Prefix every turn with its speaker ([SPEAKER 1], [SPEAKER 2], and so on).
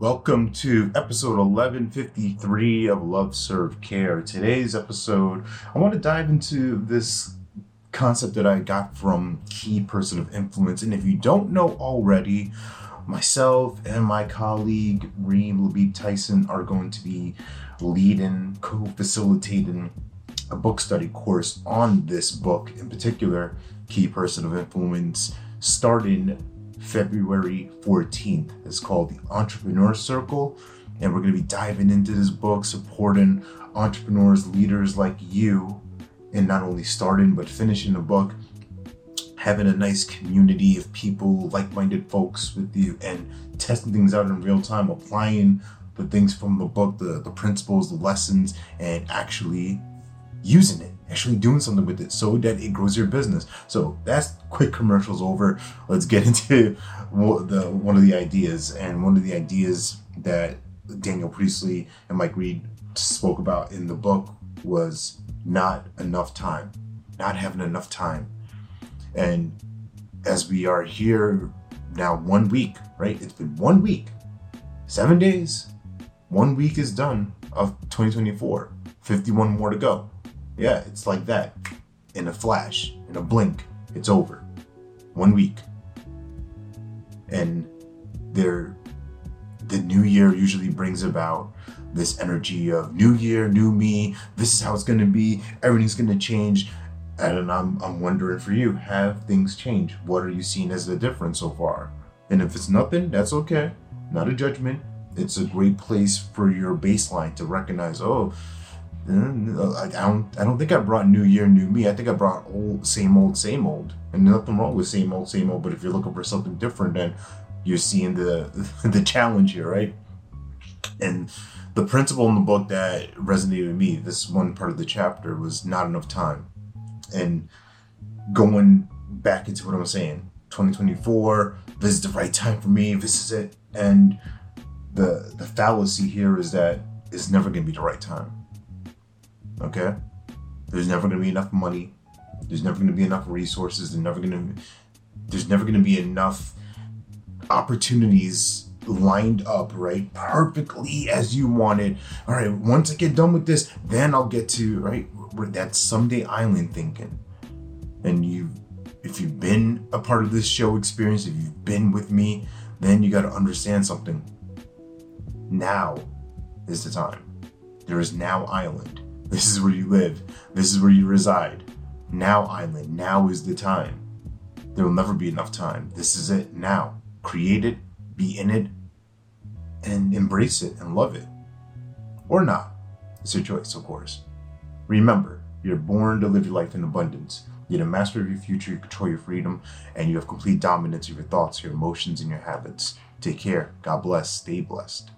[SPEAKER 1] Welcome to episode 1153 of Love Serve Care. Today's episode, I want to dive into this concept that I got from Key Person of Influence. And if you don't know already, myself and my colleague Reem Labib Tyson are going to be leading, co facilitating a book study course on this book in particular, Key Person of Influence, starting February 14th. It's called The Entrepreneur Circle. And we're going to be diving into this book, supporting entrepreneurs, leaders like you, and not only starting but finishing the book, having a nice community of people, like minded folks with you, and testing things out in real time, applying the things from the book, the, the principles, the lessons, and actually using it actually doing something with it so that it grows your business. So that's quick commercials over. Let's get into the one of the ideas and one of the ideas that Daniel Priestley and Mike Reid spoke about in the book was not enough time, not having enough time. And as we are here now, one week, right? It's been one week, seven days. One week is done of 2024, 51 more to go. Yeah, it's like that. In a flash, in a blink, it's over. One week. And there the new year usually brings about this energy of new year, new me, this is how it's gonna be, everything's gonna change. And I'm I'm wondering for you, have things changed? What are you seeing as the difference so far? And if it's nothing, that's okay. Not a judgment. It's a great place for your baseline to recognize, oh, Uh, I don't I don't think I brought new year, new me. I think I brought old same old, same old. And nothing wrong with same old, same old. But if you're looking for something different, then you're seeing the the challenge here, right? And the principle in the book that resonated with me, this one part of the chapter was not enough time. And going back into what I'm saying, 2024, this is the right time for me, this is it. And the the fallacy here is that it's never gonna be the right time Okay? There's never going to be enough money. There's never going to be enough resources. There's never going to there's never going to be enough opportunities lined up right perfectly as you wanted. All right, once I get done with this, then I'll get to right that someday island thinking. And you if you've been a part of this show experience, if you've been with me, then you got to understand something. Now is the time. There is now island. This is where you live. This is where you reside. Now, island, now is the time. There will never be enough time. This is it now. Create it, be in it, and embrace it and love it. Or not. It's your choice, of course. Remember, you're born to live your life in abundance. You're the master of your future, you control your freedom, and you have complete dominance of your thoughts, your emotions, and your habits. Take care. God bless. Stay blessed.